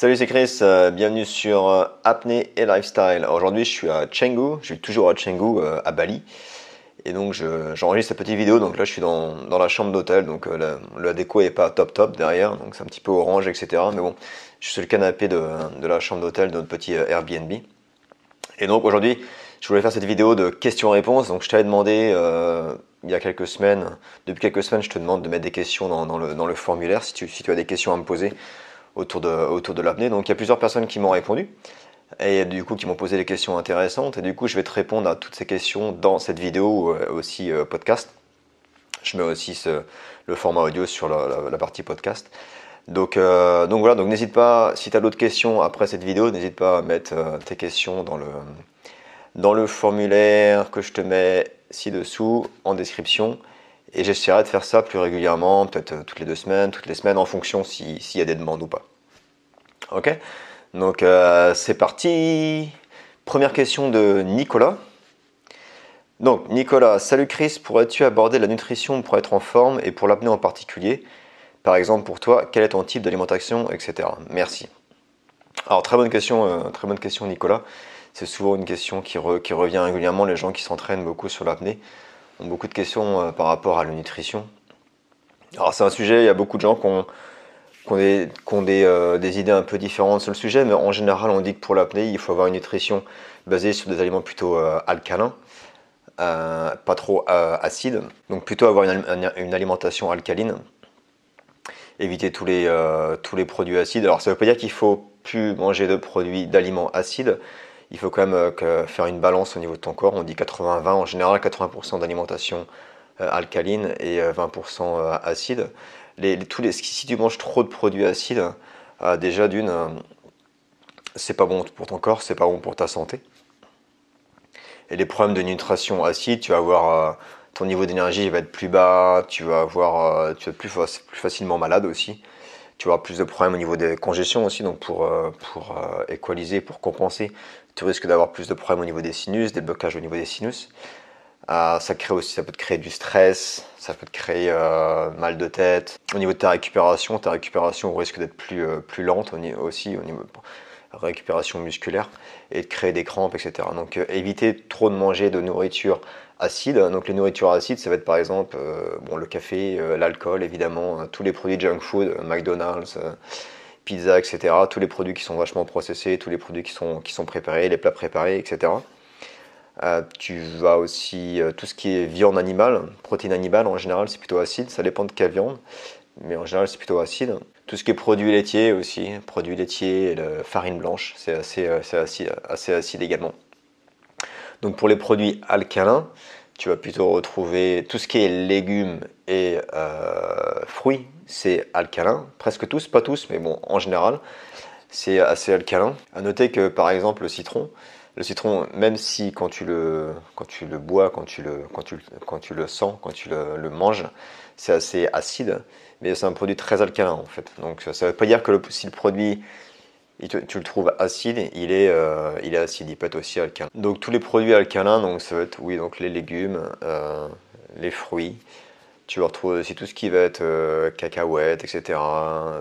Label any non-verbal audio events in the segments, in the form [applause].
Salut, c'est Chris, euh, bienvenue sur euh, Apnée et Lifestyle. Aujourd'hui, je suis à Canggu, je suis toujours à Canggu, euh, à Bali. Et donc, j'enregistre cette petite vidéo. Donc là, je suis dans, la chambre d'hôtel. Donc la, la, déco est pas top top derrière. Donc c'est un petit peu orange, etc. Mais bon, je suis sur le canapé de, la chambre d'hôtel de notre petit Airbnb. Et donc aujourd'hui, je voulais faire cette vidéo de questions-réponses. Donc je t'avais demandé il y a quelques semaines, depuis quelques semaines, je te demande de mettre des questions dans, le, formulaire si tu as des questions à me poser autour de, autour de l'apnée. Donc il y a plusieurs personnes qui m'ont répondu et du coup qui m'ont posé des questions intéressantes et du coup je vais te répondre à toutes ces questions dans cette vidéo euh, aussi euh, podcast. Je mets aussi le format audio sur la, partie podcast. Donc, euh, donc voilà, donc n'hésite pas, si tu as d'autres questions après cette vidéo, n'hésite pas à mettre tes questions dans le, dans le formulaire que je te mets ci-dessous en description. Et j'essaierai de faire ça plus régulièrement, peut-être euh, toutes les deux semaines, toutes les semaines, en fonction s'il y a des demandes ou pas. Ok? Donc euh, c'est parti Première question de Nicolas. Donc Nicolas, salut Chris, pourrais-tu aborder la nutrition pour être en forme et pour l'apnée en particulier? Par exemple pour toi, quel est ton type d'alimentation, etc. Merci. Alors très bonne question, euh, très bonne question Nicolas. C'est souvent une question qui, qui revient régulièrement, les gens qui s'entraînent beaucoup sur l'apnée beaucoup de questions euh, par rapport à la nutrition. Alors c'est un sujet, il y a beaucoup de gens qui ont, des, euh, des, idées un peu différentes sur le sujet, mais en général on dit que pour l'apnée, il faut avoir une nutrition basée sur des aliments plutôt euh, alcalins, pas trop acides, donc plutôt avoir une, alimentation alcaline, éviter tous les, tous les produits acides. Alors ça ne veut pas dire qu'il faut plus manger de produits d'aliments acides, il faut quand même euh, faire une balance au niveau de ton corps. On dit 80-20, en général 80% d'alimentation euh, alcaline et 20% euh, acide. Les, tous les, si tu manges trop de produits acides, déjà d'une, c'est pas bon pour ton corps, c'est pas bon pour ta santé. Et les problèmes de nutrition acide, tu vas avoir ton niveau d'énergie va être plus bas, tu vas avoir, tu vas être plus, facilement malade aussi tu avoir plus de problèmes au niveau des congestions aussi, donc pour équaliser, pour compenser, tu risques d'avoir plus de problèmes au niveau des sinus, des blocages au niveau des sinus. Euh, ça, crée aussi, ça peut te créer du stress, ça peut te créer euh, mal de tête. Au niveau de ta récupération, ta récupération risque d'être plus, euh, plus lente aussi au niveau de récupération musculaire et de créer des crampes, etc. Donc éviter trop de manger de nourriture acide. Donc les nourritures acides, ça va être par exemple bon, le café, l'alcool évidemment, tous les produits junk food, McDonald's pizza, etc. Tous les produits qui sont vachement processés, tous les produits qui sont, qui sont préparés, les plats préparés, etc. Euh, tu vas aussi, euh, tout ce qui est viande animale, protéines animales en général c'est plutôt acide, ça dépend de quelle viande, mais en général c'est plutôt acide. Tout ce qui est produits laitiers aussi, produits laitiers, farine blanche, c'est assez, euh, acide, assez acide également. Donc pour les produits alcalins, tu vas plutôt retrouver tout ce qui est légumes et fruits, c'est alcalin, presque tous, pas tous, mais bon, en général, c'est assez alcalin. À noter que par exemple le citron, le citron, même si quand tu le, bois, quand tu le, quand quand tu le sens, quand tu le, manges, c'est assez acide, mais c'est un produit très alcalin en fait. Donc ça ne veut pas dire que si le produit tu le trouves acide, il est, euh, il est acide, il peut être aussi alcalin. Donc tous les produits alcalins, donc ça va être oui, donc les légumes, euh, les fruits, tu vas retrouver aussi tout ce qui va être euh, cacahuètes, etc.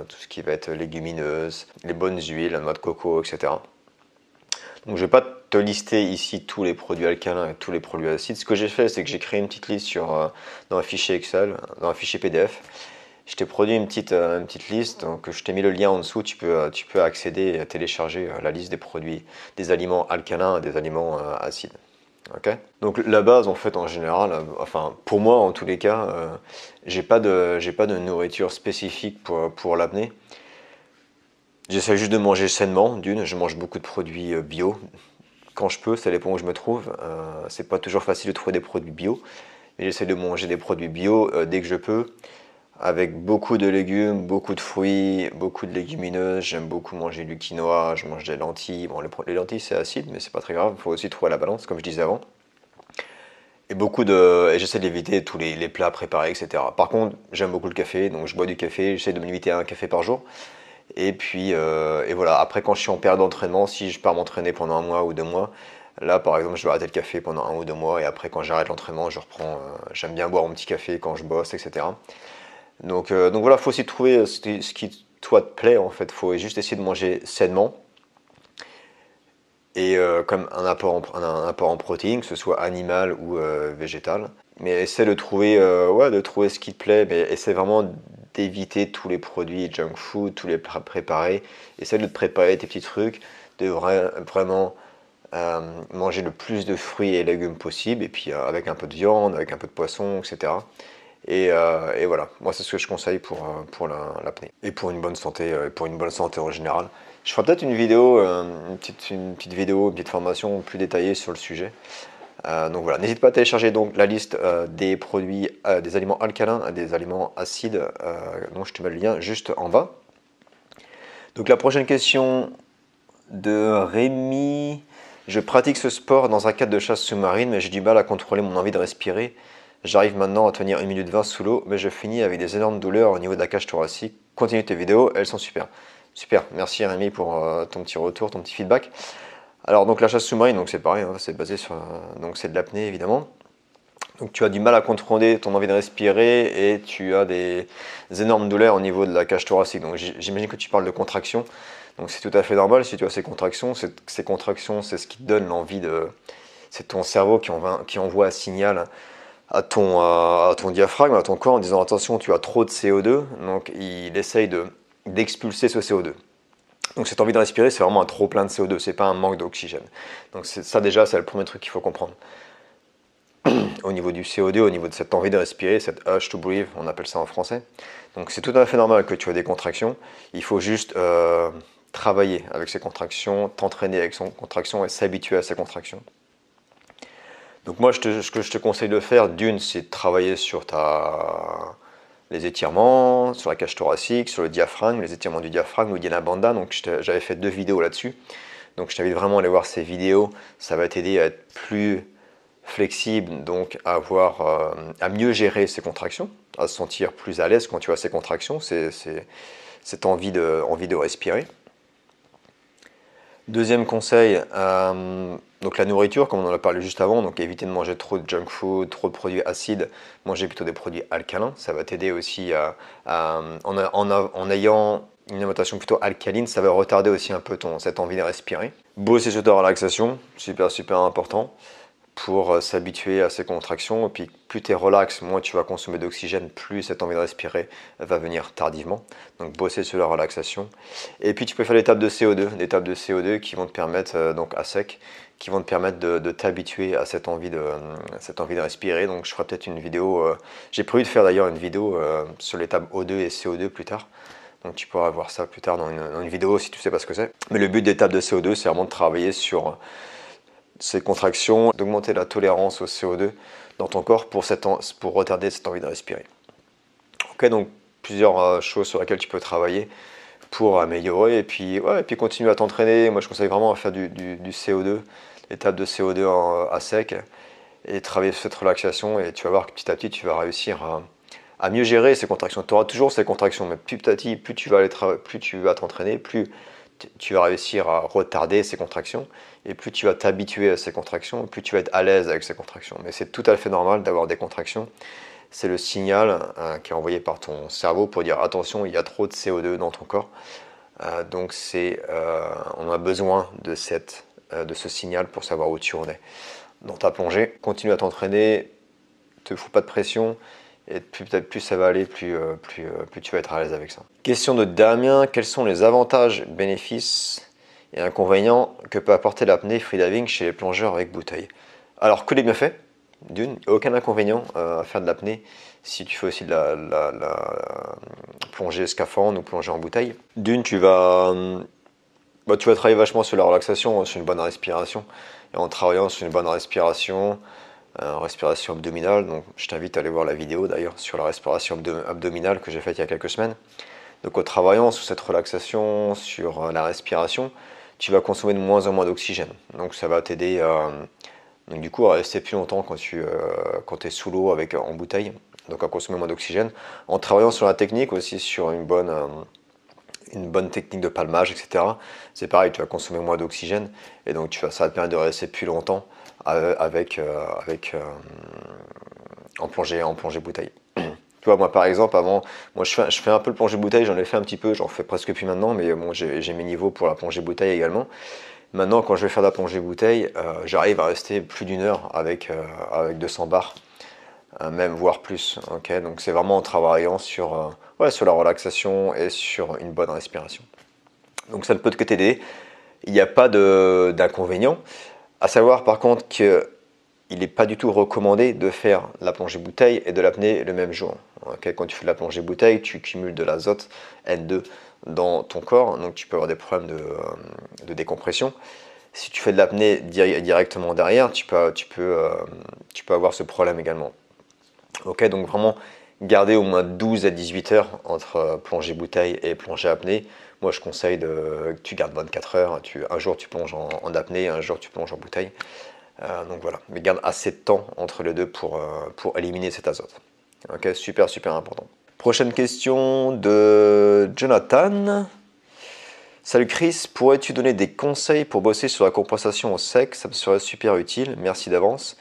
Tout ce qui va être légumineuse, les bonnes huiles, la noix de coco, etc. Donc je vais pas te lister ici tous les produits alcalins et tous les produits acides. Ce que j'ai fait, c'est que j'ai créé une petite liste sur, euh, dans un fichier Excel, dans un fichier PDF. Je t'ai produit une petite, euh, une petite liste, donc je t'ai mis le lien en dessous. Tu peux, tu peux accéder et télécharger la liste des produits, des aliments alcalins et des aliments acides. Donc la base en fait en général, euh, enfin pour moi en tous les cas, euh, j'ai pas de pas de nourriture spécifique pour, pour. J'essaie juste de manger sainement. D'une, je mange beaucoup de produits euh, bio quand je peux, ça dépend où je me trouve. c'est pas toujours facile de trouver des produits bio, mais j'essaie de manger des produits bio dès que je peux, avec beaucoup de légumes, beaucoup de fruits, beaucoup de légumineuses. J'aime beaucoup manger du quinoa, je mange des lentilles. Bon, les, lentilles c'est acide, mais c'est pas très grave. Il faut aussi trouver la balance, comme je disais avant. Et beaucoup de, j'essaie d'éviter tous les, plats préparés, etc. Par contre, j'aime beaucoup le café, donc je bois du café. J'essaie de me limiter à un café par jour. Et puis, euh, et voilà. Après, quand je suis en période d'entraînement, si je pars m'entraîner pendant un mois ou deux mois, Là, par exemple, je vais arrêter le café pendant un ou deux mois et après, quand j'arrête l'entraînement, je reprends. Euh, j'aime bien boire mon petit café quand je bosse, etc. Donc, euh, donc voilà, il faut aussi trouver ce qui, toi te plaît en fait. Faut juste essayer de manger sainement et comme un apport, en, protéines, que ce soit animal ou végétal. Mais essaie de trouver, ouais, de trouver ce qui te plaît, mais essaie vraiment d'éviter tous les produits junk food, tous les préparés. Essaie de te préparer tes petits trucs, de vraiment euh, manger le plus de fruits et légumes possible, et puis euh, avec un peu de viande, avec un peu de poisson, etc. Euh, et, voilà, moi c'est ce que je conseille pour, pour l'apnée. et pour une bonne santé, pour une bonne santé en général. Je ferai peut-être une vidéo, une petite, vidéo, une petite formation plus détaillée sur le sujet. donc voilà, n'hésite pas à télécharger donc la liste des produits, des aliments alcalins, des aliments acides, donc je te mets le lien juste en bas. Donc la prochaine question de Rémi, je pratique ce sport dans un cadre de chasse sous-marine, mais j'ai du mal à contrôler mon envie de respirer. J'arrive maintenant à tenir 1 minute 20 sous l'eau, mais je finis avec des énormes douleurs au niveau de la cage thoracique. Continue tes vidéos, elles sont super. Super, merci Rémi pour euh, ton petit retour, ton petit feedback. Alors donc la chasse sous-marine, donc c'est pareil, hein, c'est basé sur, euh, donc c'est de l'apnée évidemment. Donc tu as du mal à contrôler ton envie de respirer et tu as des énormes douleurs au niveau de la cage thoracique. Donc j'imagine que tu parles de contraction. Donc c'est tout à fait normal si tu as ces contractions. Ces contractions, c'est ce qui te donne l'envie de... C'est ton cerveau qui envoie, qui envoie un signal à ton, diaphragme, à ton corps en disant attention, tu as trop de CO2. Donc il essaye d'expulser ce CO2. Donc cette envie de respirer, c'est vraiment un trop plein de CO2, c'est pas un manque d'oxygène. Donc ça déjà, c'est le premier truc qu'il faut comprendre. [clears throat] au niveau du CO2, au niveau de cette envie de respirer, cette urge to breathe, on appelle ça en français. Donc c'est tout à fait normal que tu aies des contractions. Il faut juste euh, travailler avec ces contractions, t'entraîner avec ces contractions et s'habituer à ces contractions. Donc moi, ce que je te conseille de faire, d'une, c'est de travailler sur ta, les étirements, sur la cage thoracique, sur le diaphragme, les étirements du diaphragme ou la banda. Donc j'avais fait deux vidéos là-dessus. Donc je t'invite vraiment à aller voir ces vidéos. Ça va t'aider à être plus flexible, donc à, euh, mieux gérer ces contractions, à se sentir plus à l'aise quand tu as ces contractions, cette envie de, envie de respirer. Deuxième conseil, euh, donc la nourriture, comme on en a parlé juste avant, donc éviter de manger trop de junk food, trop de produits acides, manger plutôt des produits alcalins. Ça va t'aider aussi à, en, ayant une alimentation plutôt alcaline, ça va retarder aussi un peu ton, cette envie de respirer. Bosser sur ta relaxation, super super important pour euh, s'habituer à ces contractions. Et puis plus tu es relax, moins tu vas consommer d'oxygène, plus cette envie de respirer va venir tardivement. Donc bosser sur la relaxation. Et puis tu peux faire des tables de CO2, des tables de CO2 qui vont te permettre, euh, donc à sec, qui vont te permettre de, t'habituer à cette envie de, euh, cette envie de respirer. Donc je ferai peut-être une vidéo, j'ai prévu de faire d'ailleurs une vidéo sur les tables O2 et CO2 plus tard. Donc tu pourras voir ça plus tard dans une, vidéo si tu sais pas ce que c'est. Mais le but des tables de CO2, c'est vraiment de travailler sur ces contractions, d'augmenter la tolérance au CO2 dans ton corps pour, retarder cette envie de respirer. Ok, donc plusieurs euh, choses sur lesquelles tu peux travailler pour améliorer et puis, ouais, et puis continuer à t'entraîner. Moi, je conseille vraiment à faire du, CO2, l'étape de CO2 à sec et travailler sur cette relaxation et tu vas voir que petit à petit, tu vas réussir à, mieux gérer ces contractions. Tu auras toujours ces contractions, mais petit à petit, plus tu vas, plus tu vas t'entraîner, plus tu vas réussir à retarder ces contractions et plus tu vas t'habituer à ces contractions, plus tu vas être à l'aise avec ces contractions. Mais c'est tout à fait normal d'avoir des contractions. C'est le signal euh, qui est envoyé par ton cerveau pour dire attention, il y a trop de CO2 dans ton corps. Euh, donc c'est, euh, on a besoin de, cette, de ce signal pour savoir où tu en es. Dans ta plongée, continue à t'entraîner, te fous pas de pression, et plus, ça va aller, plus, euh, euh, plus tu vas être à l'aise avec ça. Question de Damien, quels sont les avantages, bénéfices et inconvénients que peut apporter l'apnée freediving chez les plongeurs avec bouteille? Alors que les bienfaits, d'une, aucun inconvénient euh, à faire de l'apnée si tu fais aussi de la, la, plongée scaphandre ou plongée en bouteille. D'une, tu vas, bah, tu vas travailler vachement sur la relaxation, sur une bonne respiration. Et en travaillant sur une bonne respiration, euh, respiration abdominale. Donc, je t'invite à aller voir la vidéo d'ailleurs sur la respiration abdominale que j'ai faite il y a quelques semaines. Donc, en travaillant sur cette relaxation, sur euh, la respiration, tu vas consommer de moins en moins d'oxygène. Donc, ça va t'aider donc, du coup, à rester plus longtemps quand tu euh, quand es sous l'eau avec en bouteille. Donc, à consommer moins d'oxygène. En travaillant sur la technique aussi, sur une bonne une bonne technique de palmage, etc. C'est pareil, tu vas consommer moins d'oxygène et donc tu vas, ça va te permettre de rester plus longtemps avec, avec euh, en, plongée, en plongée bouteille. [clears throat] Tu vois, moi par exemple, avant, moi je fais, un peu le plongée bouteille, j'en ai fait un petit peu, j'en fais presque plus maintenant, mais j'ai mes niveaux pour la plongée bouteille également. Maintenant, quand je vais faire de la plongée bouteille, euh, j'arrive à rester plus d'une heure avec, euh, avec 200 bars, euh, même voire plus. Donc c'est vraiment en travaillant sur, ouais, sur la relaxation et sur une bonne respiration. Donc ça ne peut que t'aider. Il n'y a pas d'inconvénient. À savoir par contre qu'il n'est pas du tout recommandé de faire la plongée bouteille et de l'apnée le même jour. Quand tu fais de la plongée bouteille, tu cumules de l'azote N2 dans ton corps, donc tu peux avoir des problèmes de, euh, décompression. Si tu fais de l'apnée directement derrière, tu peux, tu, peux, euh, tu peux avoir ce problème également. Ok, donc vraiment garder au moins 12 à 18 heures entre euh, plongée bouteille et plongée apnée. Moi, je conseille de, que tu gardes 24 heures. Tu, un jour, tu plonges en, apnée, un jour, tu plonges en bouteille. donc voilà, mais garde assez de temps entre les deux pour, pour éliminer cet azote. Ok, super, super important. Prochaine question de Jonathan. Salut Chris, pourrais-tu donner des conseils pour bosser sur la compensation au sec Ça me serait super utile, merci d'avance.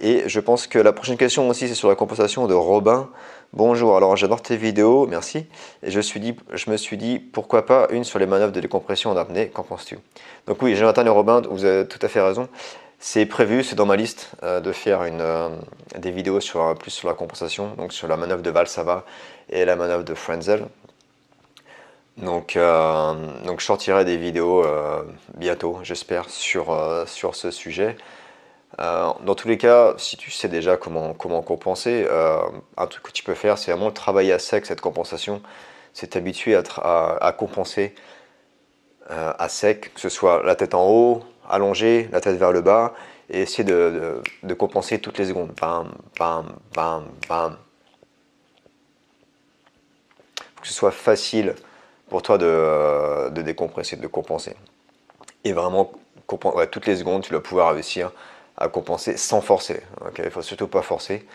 Et je pense que la prochaine question aussi, c'est sur la compensation de Robin. Bonjour, alors j'adore tes vidéos, merci. Et je, me suis dit, pourquoi pas une sur les manœuvres de décompression en apnée, qu'en penses-tu? Donc oui, Jonathan et Robin, vous avez tout à fait raison. C'est prévu, c'est dans ma liste euh, de faire euh, des vidéos sur, plus sur la compensation, donc sur la manœuvre de Valsava et la manœuvre de Frenzel. Donc, euh, donc je sortirai des vidéos bientôt, j'espère, sur, sur ce sujet. Dans tous les cas, si tu sais déjà comment, comment compenser, un truc que tu peux faire, c'est vraiment travailler à sec cette compensation. C'est t'habituer à, compenser à sec, que ce soit la tête en haut, allonger la tête vers le bas et essayer de, compenser toutes les secondes. Bam, bam, bam, bam. Que ce soit facile pour toi de, décompresser, de compenser. Et vraiment, toutes les secondes, tu dois pouvoir réussir à compenser sans forcer. Il ne faut surtout pas forcer.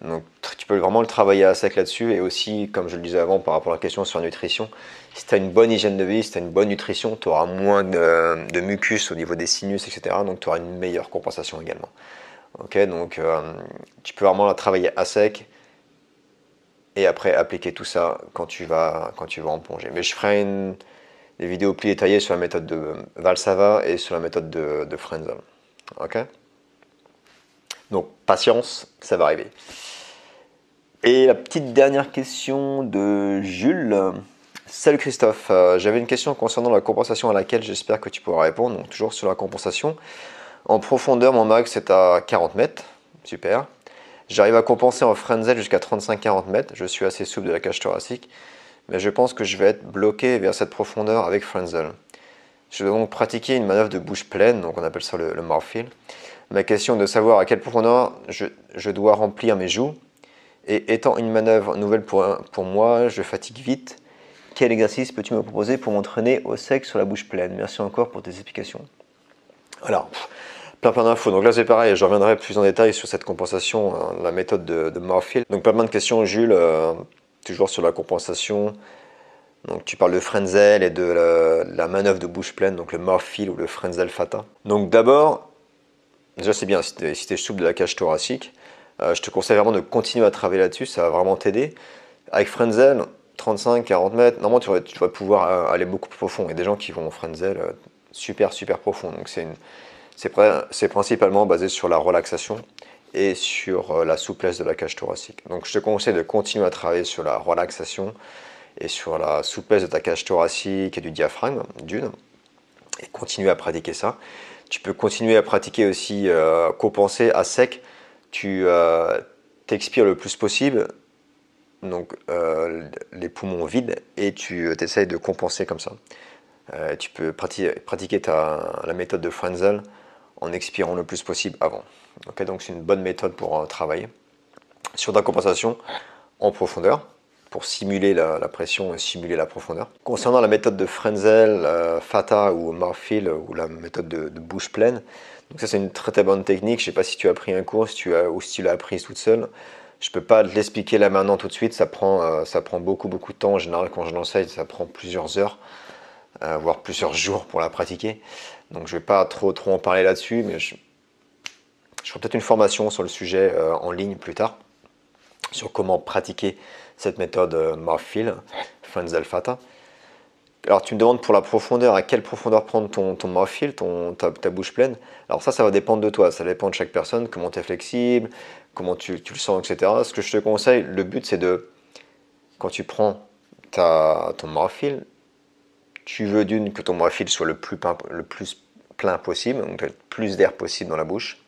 Donc tu peux vraiment le travailler à sec là-dessus et aussi, comme je le disais avant par rapport à la question sur la nutrition, si tu as une bonne hygiène de vie, si tu as une bonne nutrition, tu auras moins de, mucus au niveau des sinus, etc. Donc tu auras une meilleure compensation également. Ok, donc euh, tu peux vraiment la travailler à sec et après appliquer tout ça quand tu vas, quand tu vas en plonger. Mais je ferai des vidéos plus détaillées sur la méthode de Valsava et sur la méthode de, de Frenzel. Ok? Donc patience, ça va arriver. Et la petite dernière question de Jules. Salut Christophe, euh, j'avais une question concernant la compensation à laquelle j'espère que tu pourras répondre. Donc toujours sur la compensation. En profondeur, mon max est à 40 mètres. Super. J'arrive à compenser en frenzel jusqu'à 35-40 mètres. Je suis assez souple de la cage thoracique. Mais je pense que je vais être bloqué vers cette profondeur avec frenzel. Je vais donc pratiquer une manœuvre de bouche pleine, donc on appelle ça le, le Ma question est de savoir à quel profondeur je, dois remplir mes joues et étant une manœuvre nouvelle pour, moi, je fatigue vite. Quel exercice peux-tu me proposer pour m'entraîner au sec sur la bouche pleine? Merci encore pour tes explications. Alors, plein plein d'infos. Donc là c'est pareil, je reviendrai plus en détail sur cette compensation, euh, la méthode de, de Donc plein plein de questions Jules, euh, toujours sur la compensation. Donc tu parles de Frenzel et de la, manœuvre de bouche pleine, donc le Morphil ou le Frenzel Fata. Donc d'abord, déjà c'est bien si tu es, souple de la cage thoracique. Euh, je te conseille vraiment de continuer à travailler là-dessus, ça va vraiment t'aider. Avec Frenzel, 35-40 mètres, normalement tu vas, tu vas, pouvoir euh, aller beaucoup plus profond. Il y a des gens qui vont en Frenzel euh, super super profond. Donc c'est principalement basé sur la relaxation et sur la souplesse de la cage thoracique. Donc je te conseille de continuer à travailler sur la relaxation et sur la souplesse de ta cage thoracique et du diaphragme, d'une, et continuer à pratiquer ça. Tu peux continuer à pratiquer aussi compenser à sec tu euh, t'expires le plus possible, donc euh, les poumons vides, et tu euh, essayes de compenser comme ça. tu peux pratiquer, la méthode de Frenzel en expirant le plus possible avant. donc c'est une bonne méthode pour travailler sur ta compensation en profondeur pour simuler la, pression et simuler la profondeur. Concernant la méthode de Frenzel, Fata ou Marfil ou la méthode de bouche pleine, donc ça c'est une très très bonne technique. Je ne sais pas si tu as pris un cours si tu as, ou si tu l'as appris toute seule. Je ne peux pas l'expliquer là maintenant tout de suite. Ça prend, euh, ça prend beaucoup beaucoup de temps. En général quand je l'enseigne ça prend plusieurs heures, euh, voire plusieurs jours pour la pratiquer. Donc je ne vais pas trop trop en parler là-dessus, mais je, je ferai peut-être une formation sur le sujet euh, en ligne plus tard sur comment pratiquer cette méthode Marfil, Franz Alfata. Alors tu me demandes pour la profondeur, à quelle profondeur prendre ton, ton ton, ta, bouche pleine? Alors ça, ça va dépendre de toi, ça dépend de chaque personne, comment tu es flexible, comment tu, le sens, etc. Ce que je te conseille, le but c'est de, quand tu prends ta, ton morphile, tu veux d'une que ton morphile soit le plus, le plus plein possible, donc plus d'air possible dans la bouche,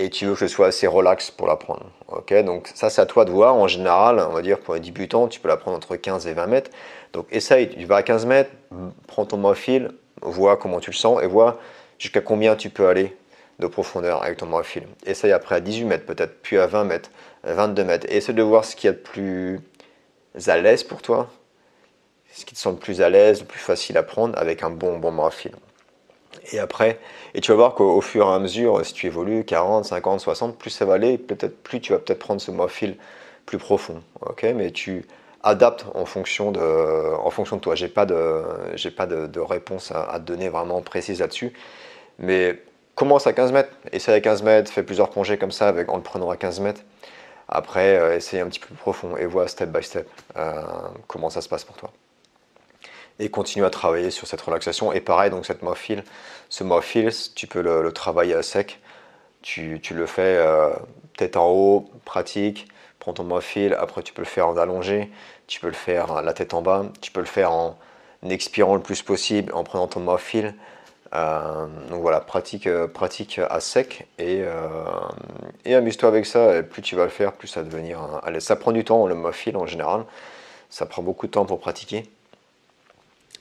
et tu veux que ce soit assez relax pour la prendre. Ok, donc ça c'est à toi de voir. En général, on va dire pour les débutants, tu peux la prendre entre 15 et 20 mètres. Donc essaye, tu vas à 15 mètres, prends ton morphile, vois comment tu le sens et vois jusqu'à combien tu peux aller de profondeur avec ton morphile. Essaye après à 18 mètres peut-être, puis à 20 mètres, 22 mètres. Essaye de voir ce qui est le plus à l'aise pour toi, ce qui te semble plus à l'aise, le plus facile à prendre avec un bon, bon. Et après, et tu vas voir qu'au fur et à mesure, si tu évolues 40, 50, 60, plus ça va aller, peut-être plus tu vas peut-être prendre ce morphile plus profond. Ok, mais tu adaptes en fonction de, en fonction de toi. J'ai pas de, pas de, réponse à, te donner vraiment précise là-dessus. Mais commence à 15 mètres, essaye à 15 mètres, fais plusieurs plongées comme ça avec, en le prenant à 15 mètres. Après, euh, essaye un petit peu plus profond et vois step by step euh, comment ça se passe pour toi et continue à travailler sur cette relaxation. Et pareil, donc cette morphile, ce morphile, tu peux le, travailler à sec. Tu, le fais euh, tête en haut, pratique, prends ton morphile, après tu peux le faire en allongé, tu peux le faire la tête en bas, tu peux le faire en expirant le plus possible, en prenant ton morphile. Euh, donc voilà, pratique, euh, pratique à sec et, et amuse-toi avec ça. Et plus tu vas le faire, plus ça va devenir. Allez, ça prend du temps, le morphile en général. Ça prend beaucoup de temps pour pratiquer.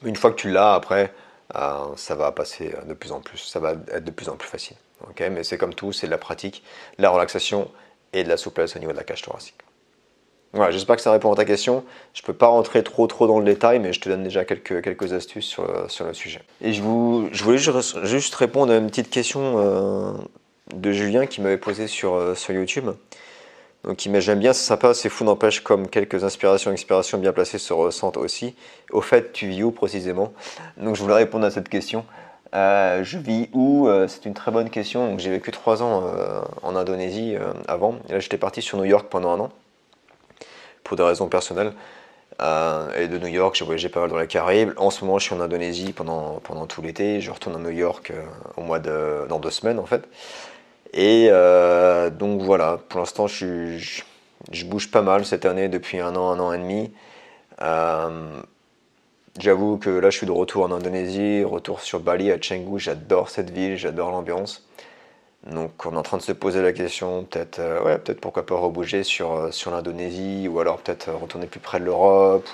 Une fois que tu l'as, après, euh, ça va passer de plus en plus, ça va être de plus en plus facile. Mais c'est comme tout, c'est de la pratique, de la relaxation et de la souplesse au niveau de la cage thoracique. Voilà, j'espère que ça répond à ta question. Je ne peux pas rentrer trop trop dans le détail, mais je te donne déjà quelques, quelques astuces sur, sur le sujet. Et je, voulais juste répondre à une petite question euh, de Julien qui m'avait posé sur, euh, sur YouTube. Donc j'aime bien, c'est sympa, c'est fou, n'empêche comme quelques inspirations, expirations bien placées se ressentent aussi. Au fait, tu vis où précisément? Donc je voulais répondre à cette question. Euh, je vis où? Euh, C'est une très bonne question. J'ai vécu trois ans euh, en Indonésie avant. Là, j'étais parti sur New York pendant un an, pour des raisons personnelles. et de New York, j'ai voyagé pas mal dans les Caraïbes. En ce moment, je suis en Indonésie pendant, pendant tout l'été. Je retourne à New York au mois de, dans deux semaines en fait. Et euh, donc voilà, pour l'instant, je, bouge pas mal cette année depuis un an, un an et demi. Euh, j'avoue que là, je suis de retour en Indonésie, retour sur Bali, à Canggu. J'adore cette ville, j'adore l'ambiance. Donc, on est en train de se poser la question, peut-être, euh, ouais, peut-être pourquoi pas rebouger sur, sur l'Indonésie, ou alors peut-être retourner plus près de l'Europe.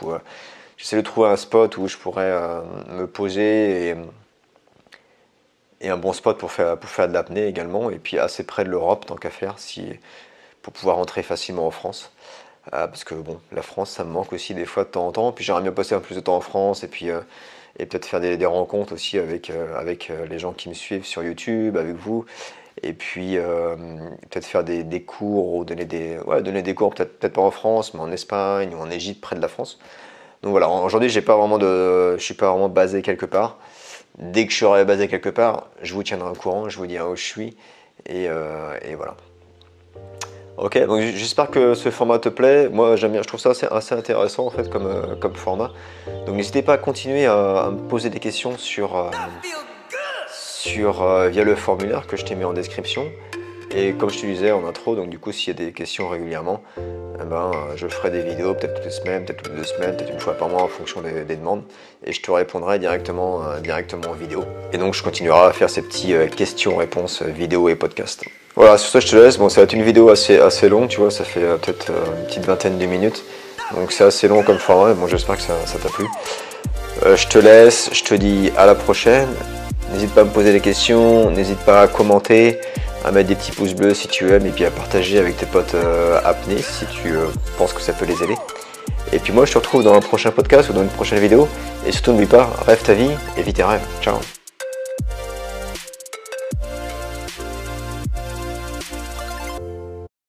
J'essaie de trouver un spot où je pourrais me poser et et un bon spot pour faire, pour faire de l'apnée également, et puis assez près de l'Europe, tant qu'à faire, si, pour pouvoir rentrer facilement en France. Euh, parce que bon, la France, ça me manque aussi des fois de temps en temps, puis j'aimerais bien passer un peu plus de temps en France, et puis euh, et peut-être faire des, rencontres aussi avec, euh, avec les gens qui me suivent sur YouTube, avec vous, et puis peut-être faire des, des, cours, ou donner des, ouais, donner des cours, peut-être peut pas en France, mais en Espagne ou en Égypte, près de la France. Donc voilà, aujourd'hui, j'ai pas vraiment de, je suis pas vraiment basé quelque part. Dès que je serai basé quelque part, je vous tiendrai au courant, je vous dirai où je suis. Et, euh, voilà. Ok, donc j'espère que ce format te plaît. Moi, j'aime bien, je trouve ça assez, intéressant en fait comme, euh, comme format. Donc n'hésitez pas à continuer à, me poser des questions sur, euh, sur via le formulaire que je t'ai mis en description. Et comme je te disais en intro, donc du coup, s'il y a des questions régulièrement, eh ben, je ferai des vidéos peut-être toutes les semaines, peut-être toutes les deux semaines, peut-être une fois par mois en fonction des, demandes. Et je te répondrai directement, euh, directement en vidéo. Et donc, je continuerai à faire ces petits euh, questions-réponses euh, vidéo et podcast. Voilà, sur ça, je te laisse. Bon, ça va être une vidéo assez, assez longue, tu vois, ça fait peut-être une petite vingtaine de minutes. Donc, c'est assez long comme format. Bon, j'espère que ça t'a plu. je te laisse, je te dis à la prochaine. N'hésite pas à me poser des questions, n'hésite pas à commenter à mettre des petits pouces bleus si tu aimes et puis à partager avec tes potes euh, apnée si tu euh, penses que ça peut les aider. Et puis moi je te retrouve dans un prochain podcast ou dans une prochaine vidéo. Et surtout n'oublie pas, rêve ta vie et vis tes rêves. Ciao